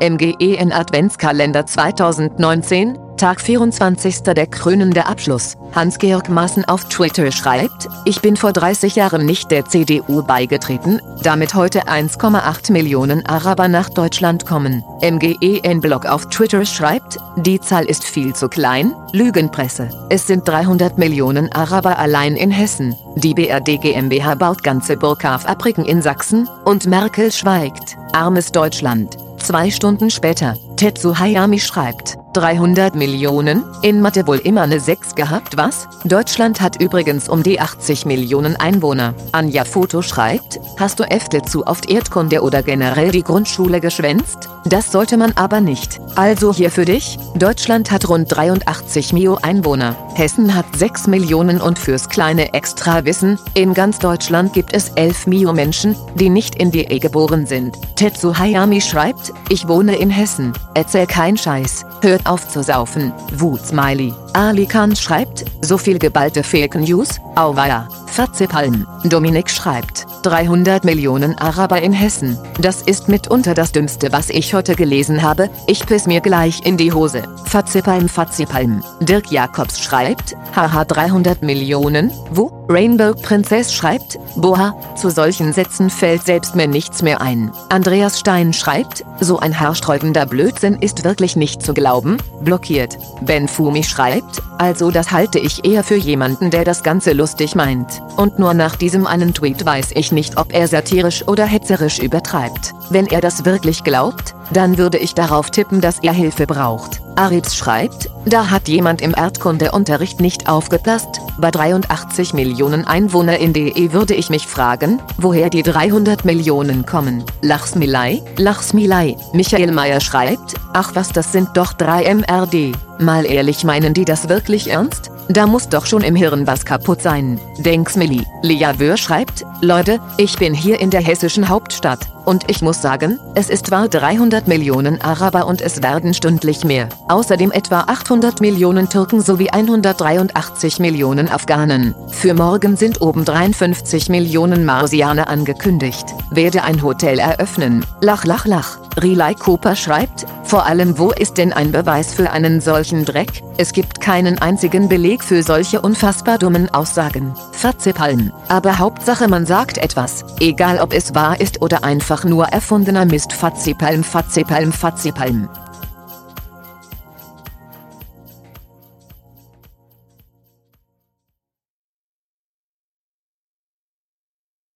MGEN Adventskalender 2019, Tag 24. Der krönende Abschluss. Hans-Georg Maaßen auf Twitter schreibt, ich bin vor 30 Jahren nicht der CDU beigetreten, damit heute 1,8 Millionen Araber nach Deutschland kommen. MGEN-Blog auf Twitter schreibt, die Zahl ist viel zu klein, Lügenpresse. Es sind 300 Millionen Araber allein in Hessen. Die BRD GmbH baut ganze Burghafabriken in Sachsen, und Merkel schweigt. Armes Deutschland. Zwei Stunden später, Tetsu Hayami schreibt, 300 Millionen, in Mathe wohl immer eine 6 gehabt was? Deutschland hat übrigens um die 80 Millionen Einwohner. Anja Foto schreibt, hast du Äfte zu oft Erdkunde oder generell die Grundschule geschwänzt? Das sollte man aber nicht. Also hier für dich, Deutschland hat rund 83 Mio Einwohner. Hessen hat 6 Millionen und fürs kleine Extrawissen, in ganz Deutschland gibt es 11 Mio Menschen, die nicht in die E geboren sind. Tetsu Hayami schreibt, ich wohne in Hessen. Erzähl kein Scheiß. Hört auf zu saufen. Wut-Smiley. Ali Khan schreibt, so viel geballte Fake News, auweia. Fatzepalm. Dominik schreibt, 300 Millionen Araber in Hessen. Das ist mitunter das Dümmste, was ich heute gelesen habe. Ich piss mir gleich in die Hose. Fatzepalm Fatzepalm. Dirk Jakobs schreibt, haha 300 Millionen, wo? Rainbow Princess schreibt, boah, zu solchen Sätzen fällt selbst mir nichts mehr ein. Andreas Stein schreibt, so ein haarsträubender Blödsinn ist wirklich nicht zu glauben, blockiert. Ben Fumi schreibt, also das halte ich eher für jemanden, der das Ganze lustig meint. Und nur nach diesem einen Tweet weiß ich nicht, ob er satirisch oder hetzerisch übertreibt. Wenn er das wirklich glaubt, dann würde ich darauf tippen, dass er Hilfe braucht. Aribs schreibt, da hat jemand im Erdkundeunterricht nicht aufgepasst, bei 83 Millionen Einwohner in DE würde ich mich fragen, woher die 300 Millionen kommen. Lachsmilei, Lachsmilei. Michael Meyer schreibt, ach was das sind doch 3 MRD. Mal ehrlich meinen die das wirklich ernst? Da muss doch schon im Hirn was kaputt sein. Denks Milli. Lea Wöhr schreibt, Leute, ich bin hier in der hessischen Hauptstadt. Und ich muss sagen, es ist wahr 300 Millionen Araber und es werden stündlich mehr. Außerdem etwa 800 Millionen Türken sowie 183 Millionen Afghanen. Für morgen sind obendrein 50 Millionen Marsianer angekündigt. Werde ein Hotel eröffnen. Lach lach lach. Relay Cooper schreibt, vor allem wo ist denn ein Beweis für einen solchen Dreck? Es gibt keinen einzigen Beleg für solche unfassbar dummen Aussagen. Fatzepalm. Aber Hauptsache man sagt etwas, egal ob es wahr ist oder einfach nur erfundener Mist Fatzepalm Fatzepalm Fatzepalm.